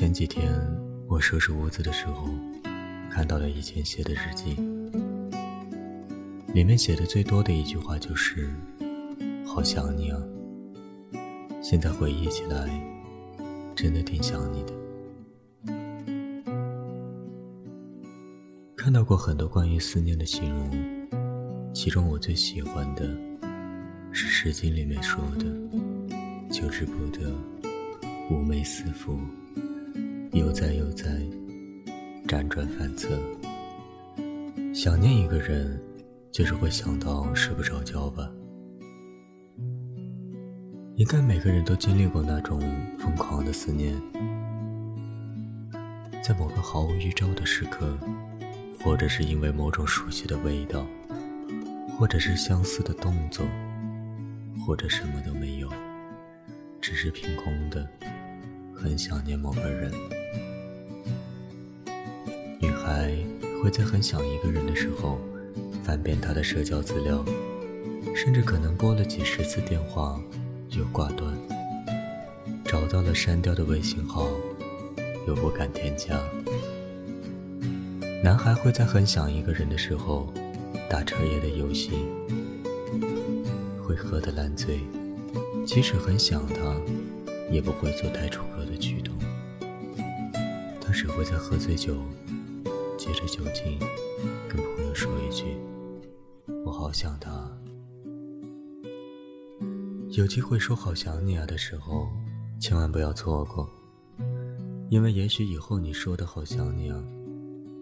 前几天我收拾屋子的时候，看到了以前写的日记，里面写的最多的一句话就是“好想你啊”。现在回忆起来，真的挺想你的。看到过很多关于思念的形容，其中我最喜欢的是《诗经》里面说的“求之不得，寤寐思服，悠哉悠哉，辗转反侧”。想念一个人，就是会想到睡不着觉吧？应该每个人都经历过那种疯狂的思念，在某个毫无预兆的时刻。或者是因为某种熟悉的味道，或者是相似的动作，或者什么都没有，只是凭空的很想念某个人。女孩会在很想一个人的时候，翻遍他的社交资料，甚至可能拨了几十次电话又挂断，找到了删掉的微信号又不敢添加。男孩会在很想一个人的时候，打彻夜的游戏，会喝得烂醉，即使很想他，也不会做太出格的举动。他只会在喝醉酒，借着酒劲，跟朋友说一句：“我好想他。”有机会说“好想你啊”的时候，千万不要错过，因为也许以后你说的好想你啊。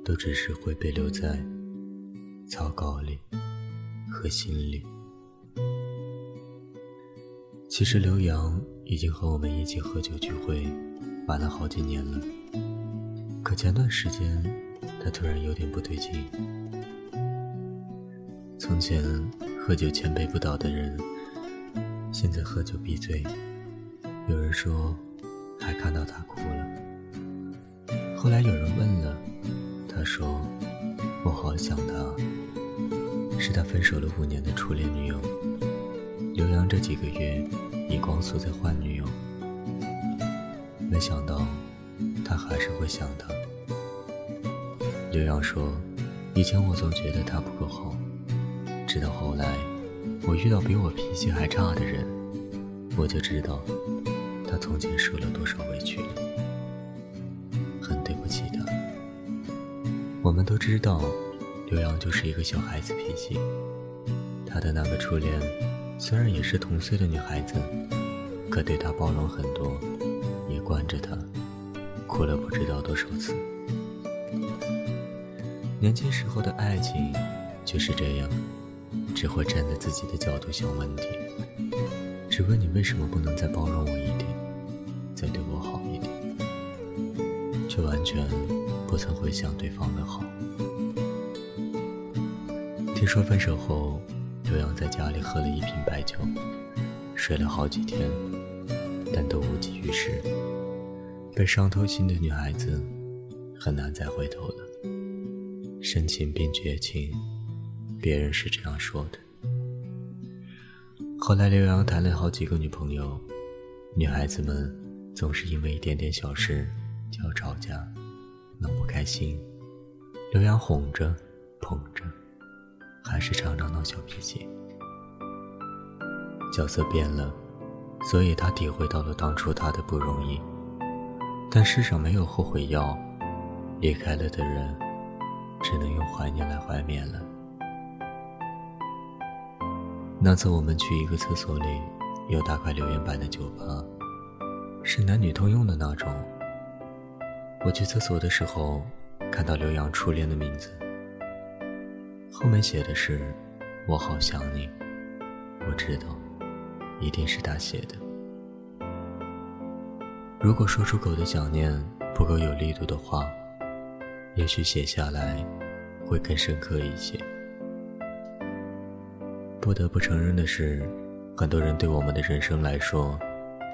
都只是会被留在草稿里和心里。其实刘洋已经和我们一起喝酒聚会，玩了好几年了。可前段时间，他突然有点不对劲。从前喝酒千杯不倒的人，现在喝酒闭嘴。有人说，还看到他哭了。后来有人问了。他说：“我好想他，是他分手了五年的初恋女友。刘洋这几个月以光速在换女友，没想到他还是会想他。”刘洋说：“以前我总觉得他不够好，直到后来我遇到比我脾气还差的人，我就知道他从前受了多少委屈了。”很对不起他我们都知道，刘洋就是一个小孩子脾气。他的那个初恋，虽然也是同岁的女孩子，可对他包容很多，也惯着他，哭了不知道多少次。年轻时候的爱情就是这样，只会站在自己的角度想问题，只问你为什么不能再包容我一点，再对我好一点，却完全。不曾会想对方的好。听说分手后，刘洋在家里喝了一瓶白酒，睡了好几天，但都无济于事。被伤透心的女孩子，很难再回头了。深情变绝情，别人是这样说的。后来刘洋谈了好几个女朋友，女孩子们总是因为一点点小事就要吵架。闹不开心，刘洋哄着、捧着，还是常常闹小脾气。角色变了，所以他体会到了当初他的不容易。但世上没有后悔药，离开了的人，只能用怀念来怀念了。那次我们去一个厕所里有大块留言板的酒吧，是男女通用的那种。我去厕所的时候，看到刘洋初恋的名字，后面写的是“我好想你”。我知道，一定是他写的。如果说出口的想念不够有力度的话，也许写下来会更深刻一些。不得不承认的是，很多人对我们的人生来说，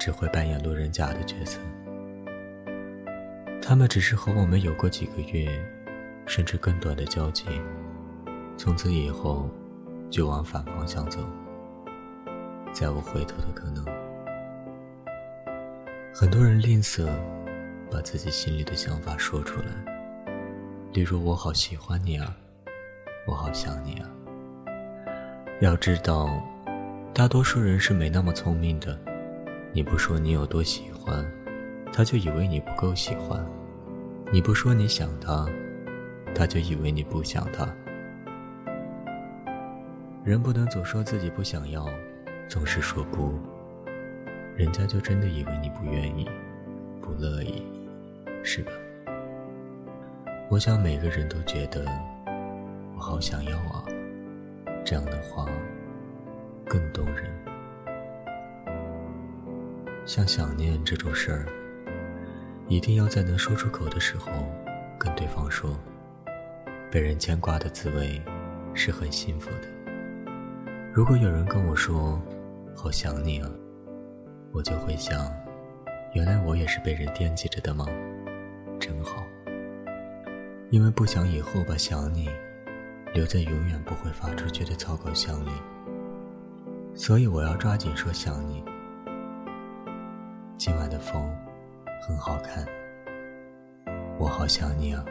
只会扮演路人甲的角色。他们只是和我们有过几个月，甚至更短的交集，从此以后就往反方向走，再无回头的可能。很多人吝啬，把自己心里的想法说出来。例如，我好喜欢你啊，我好想你啊。要知道，大多数人是没那么聪明的。你不说你有多喜欢，他就以为你不够喜欢；你不说你想他，他就以为你不想他。人不能总说自己不想要，总是说不，人家就真的以为你不愿意、不乐意，是吧？我想每个人都觉得我好想要啊，这样的话更动人。像想念这种事儿，一定要在能说出口的时候跟对方说。被人牵挂的滋味是很幸福的。如果有人跟我说“好想你啊”，我就会想，原来我也是被人惦记着的吗？真好。因为不想以后把想你留在永远不会发出去的草稿箱里，所以我要抓紧说想你。今晚的风很好看，我好想你啊。